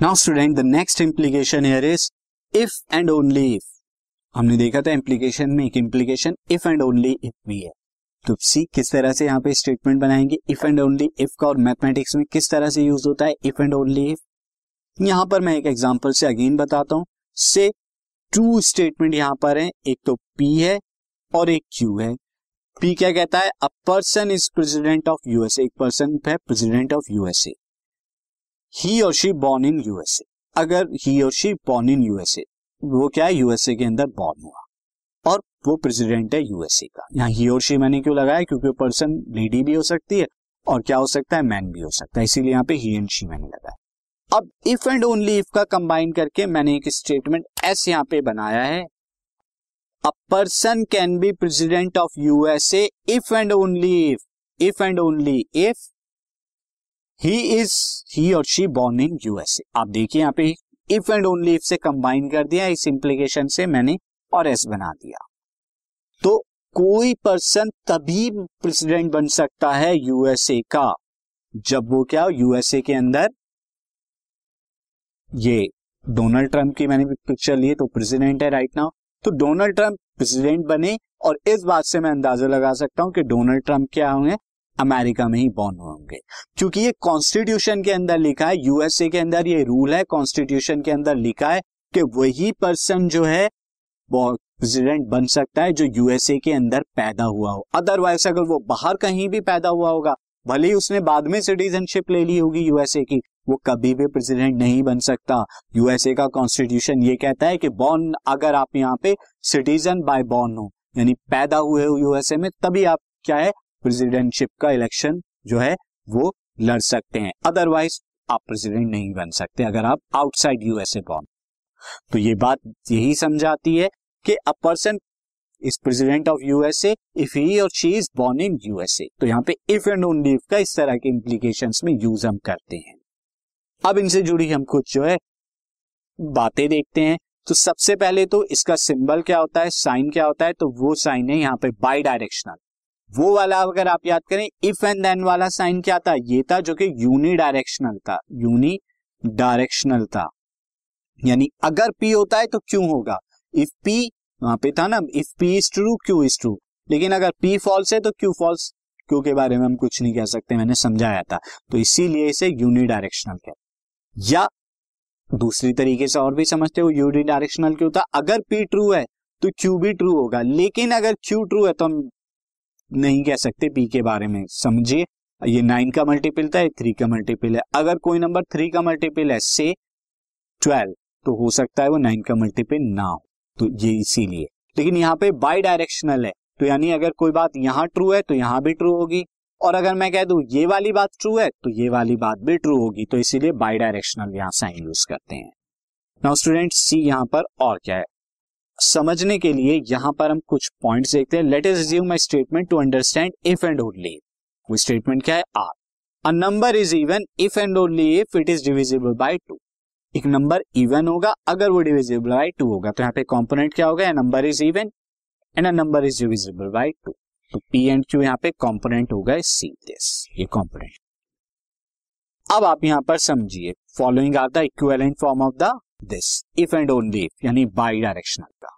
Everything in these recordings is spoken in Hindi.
Now student the next implication here is if and only if हमने देखा था इम्प्लीकेशन में एक implication if and only if भी है। तो सी किस तरह से यहाँ पे स्टेटमेंट बनाएँगे इफ़ एंड ओनली इफ़ का और मैथमेटिक्स में किस तरह से यूज़ होता है इफ़ एंड ओनली इफ़ यहाँ पर मैं एक एग्ज़ाम्पल से अगेन बताता हूँ। से टू स्टेटमेंट यहाँ पर है, एक तो पी है और एक क्यू है। पी क्या कहता है? A person is president of USA एक पर्सन है प्रेसिडेंट ऑफ़ यूएसए ही और शी बॉर्न इन यूएसए अगर ही और शी बॉर्न इन यूएसए वो क्या है? यूएसए के अंदर बॉर्न हुआ। और वो प्रेसिडेंट है यूएसए का। यहाँ ही और शी मैंने क्यों लगाया? क्योंकि पर्सन लेडी भी हो सकती है और क्या हो सकता है? मैन भी हो सकता है। इसीलिए यहाँ पे ही एंड शी मैंने लगाया। अब इफ़ एंड ओनली इफ़ का कंबाइन करके मैंने एक स्टेटमेंट एस यहाँ पे बनाया है। A person can be president of USA if and only if if and only if he is he और शी बॉर्न इन यूएसए आप देखिए यहाँ पे इफ़ एंड ओनली इफ़ से कंबाइन कर दिया, इस इंप्लीकेशन से मैंने और एस बना दिया। तो कोई पर्सन तभी प्रेसिडेंट बन सकता है यूएसए का, जब वो क्या यूएसए के अंदर, ये डोनाल्ड ट्रंप की मैंने पिक्चर ली है तो प्रेसिडेंट है राइट नाउ तो डोनाल्ड ट्रंप प्रेसिडेंट बने और इस बात से मैं अंदाज़ा लगा सकता हूँ कि डोनाल्ड ट्रंप क्या होंगे अमेरिका में ही बॉर्न होंगे। क्योंकि ये कॉन्स्टिट्यूशन के अंदर लिखा है यूएसए के अंदर ये रूल है कॉन्स्टिट्यूशन के अंदर लिखा है कि वही पर्सन जो है प्रेसिडेंट बन सकता है जो यूएसए के अंदर पैदा हुआ हो। अदरवाइज़ अगर वो बाहर कहीं भी पैदा हुआ होगा, भले ही उसने बाद में सिटीजनशिप ले ली होगी यूएसए की, वो कभी भी प्रेसिडेंट नहीं बन सकता। यूएसए का कॉन्स्टिट्यूशन ये कहता है कि बॉर्न अगर आप यहाँ पे सिटीजन बाय बॉर्न हो, यानी पैदा हुए हो यूएसए में, तभी आप क्या है प्रेसिडेंटशिप का इलेक्शन जो है, वो लड़ सकते हैं। अदरवाइज़ आप प्रेसिडेंट नहीं बन सकते अगर आप आउटसाइड यूएसए बॉर्न तो ये बात यही समझाती है कि a person is president of USA if he और she is born in USA तो यहाँ पे इफ़ एंड ओनली इफ़ का इस तरह के इम्प्लीकेशन में यूज़ हम करते हैं। अब इनसे जुड़ी हम कुछ जो है, बातें देखते हैं। तो सबसे पहले तो इसका सिंबल क्या होता है साइन क्या होता है तो वो साइन है यहाँ पे बाई डायरेक्शनल वो वाला अगर आप याद करें इफ़ एंड देन वाला साइन क्या था? ये था जो कि यूनी डायरेक्शनल था यूनी डायरेक्शनल था। यानी अगर पी होता है तो क्यों होगा? इफ़ पी वहाँ पे था ना if P is true Q is true लेकिन अगर पी फॉल्स है तो क्यू फॉल्स क्यू के बारे में हम कुछ नहीं कह सकते, मैंने समझाया था। तो इसीलिए इसे यूनी डायरेक्शनल कहते या दूसरी तरीके से और भी समझते हो यूनी डायरेक्शनल क्यों था? अगर पी ट्रू है तो क्यू भी ट्रू होगा। लेकिन अगर क्यू ट्रू है तो हम नहीं कह सकते पी के बारे में। समझिए, ये नाइन का मल्टीपल था थ्री का मल्टीपल है। अगर कोई नंबर थ्री का मल्टीपल है से ट्वेल्व तो हो सकता है वो नाइन का मल्टीपल ना हो। तो ये इसीलिए। लेकिन यहाँ पे बाई डायरेक्शनल है तो यानी अगर कोई बात यहाँ ट्रू है तो यहाँ भी ट्रू होगी। और अगर मैं कह दू ये वाली बात ट्रू है तो ये वाली बात भी ट्रू होगी। तो इसीलिए बाई डायरेक्शनल यहाँ साइन यूज़ करते हैं। नाउ स्टूडेंट सी यहाँ पर और क्या है? समझने के लिए यहाँ पर हम कुछ पॉइंट्स देखते हैं। Let's assume my statement to understand if and only वो स्टेटमेंट क्या है? R a number is even if and only if it is divisible by two एक नंबर इवन होगा अगर वो डिविजिबल बाय टू होगा। तो यहाँ पे कॉम्पोनेंट क्या होगा? Number is even and a number is divisible by two तो पी एंड क्यू यहाँ पे कॉम्पोनेंट होगा सी दिस ये कॉम्पोनेंट अब आप यहाँ पर समझिए। Following are the equivalent form of the this if and only if यानी बाई डायरेक्शनल का।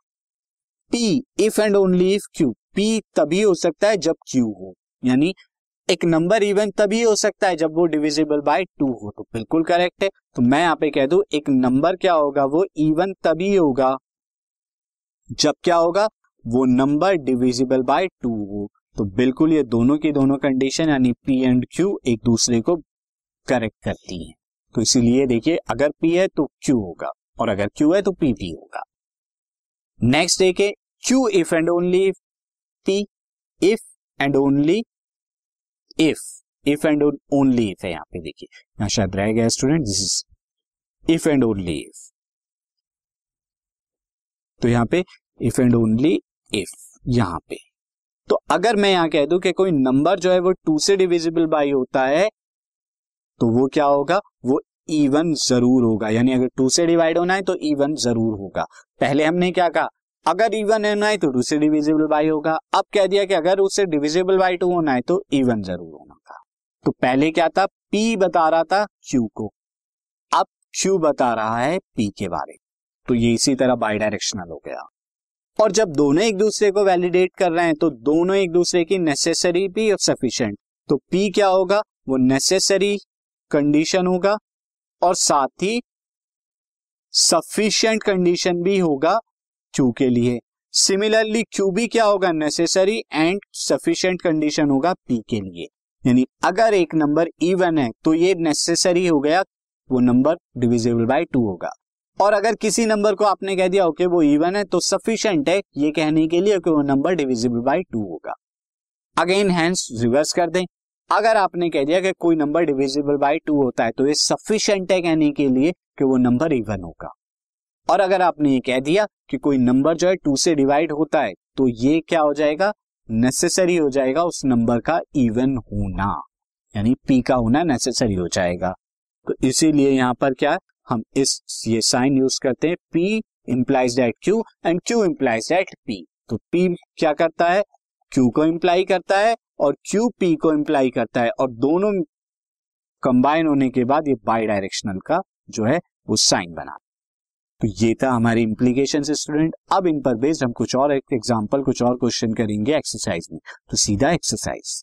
P if and only if Q P तभी हो सकता है जब क्यू हो, यानी एक नंबर इवन तभी हो सकता है जब वो डिविजिबल बाय टू हो तो बिल्कुल करेक्ट है। तो मैं यहाँ पे कह दू, एक नंबर क्या होगा? वो इवन तभी होगा जब क्या होगा? वो नंबर डिविजिबल बाय टू हो। तो बिल्कुल ये दोनों की दोनों कंडीशन यानी पी एंड क्यू एक दूसरे को करेक्ट करती हैं। तो इसीलिए देखिए, अगर पी है तो क्यू होगा। और अगर क्यू है तो पी पी होगा। नेक्स्ट देखिए Q if and only P if and only if if and only if है यहाँ पे देखिए। यहाँ शायद रह गया student this is if and only if तो यहाँ पे इफ़ एंड ओनली इफ़ यहाँ पे। तो अगर मैं यहाँ कह दूँ कि कोई नंबर जो है वो टू से डिविजिबल बाई होता है तो वो क्या होगा? वो इवन ज़रूर होगा। यानी अगर टू से डिवाइड होना है तो इवन ज़रूर होगा। पहले हमने क्या कहा? अगर इवन होना है तो टू से डिविजिबल बाई होगा। अब कह दिया कि अगर उससे डिविजिबल बाई टू होना है तो इवन ज़रूर होना था। तो पहले क्या था? पी बता रहा था क्यू को। अब क्यू बता रहा है पी के बारे तो ये इसी तरह बाई डायरेक्शनल हो गया। और जब दोनों एक दूसरे को वैलिडेट कर रहे हैं तो दोनों एक दूसरे की नेसेसरी भी और सफिशिएंट तो पी क्या होगा? वो नेसेसरी कंडीशन होगा। और साथ ही सफिशियंट कंडीशन भी होगा क्यू के लिए। सिमिलरली क्यू भी क्या होगा? नेसेसरी एंड सफिशियंट कंडीशन होगा पी के लिए। यानी अगर एक नंबर इवन है तो ये नेसेसरी हो गया, वो नंबर डिविजिबल बाय टू होगा। और अगर किसी नंबर को आपने कह दिया ओके वो इवन है तो सफिशियंट है, ये कहने के लिए कि वो नंबर डिविजिबल बाय टू होगा। अगेन हैंस रिवर्स कर दें। अगर आपने कह दिया कि कोई नंबर डिविजिबल बाय टू होता है तो ये सफिशियंट है कहने के लिए कि वो नंबर इवन होगा। और अगर आपने ये कह दिया कि कोई नंबर जो है टू से डिवाइड होता है तो ये क्या हो जाएगा? नेसेसरी हो जाएगा उस नंबर का इवन होना। यानी पी का होना नेसेसरी हो जाएगा। तो इसीलिए यहाँ पर क्या हम इस, ये साइन यूज़ करते हैं। P implies that Q and Q implies that P तो पी क्या करता है? क्यू को इंप्लाई करता है। और क्यू पी को इम्प्लाई करता है और दोनों कंबाइन होने के बाद ये बाई डायरेक्शनल का जो है, वो साइन बना। तो ये था हमारी इंप्लीकेशन स्टूडेंट अब इन पर बेस्ड हम कुछ और एक एग्ज़ाम्पल कुछ और क्वेश्चन करेंगे एक्सरसाइज में। तो सीधा exercise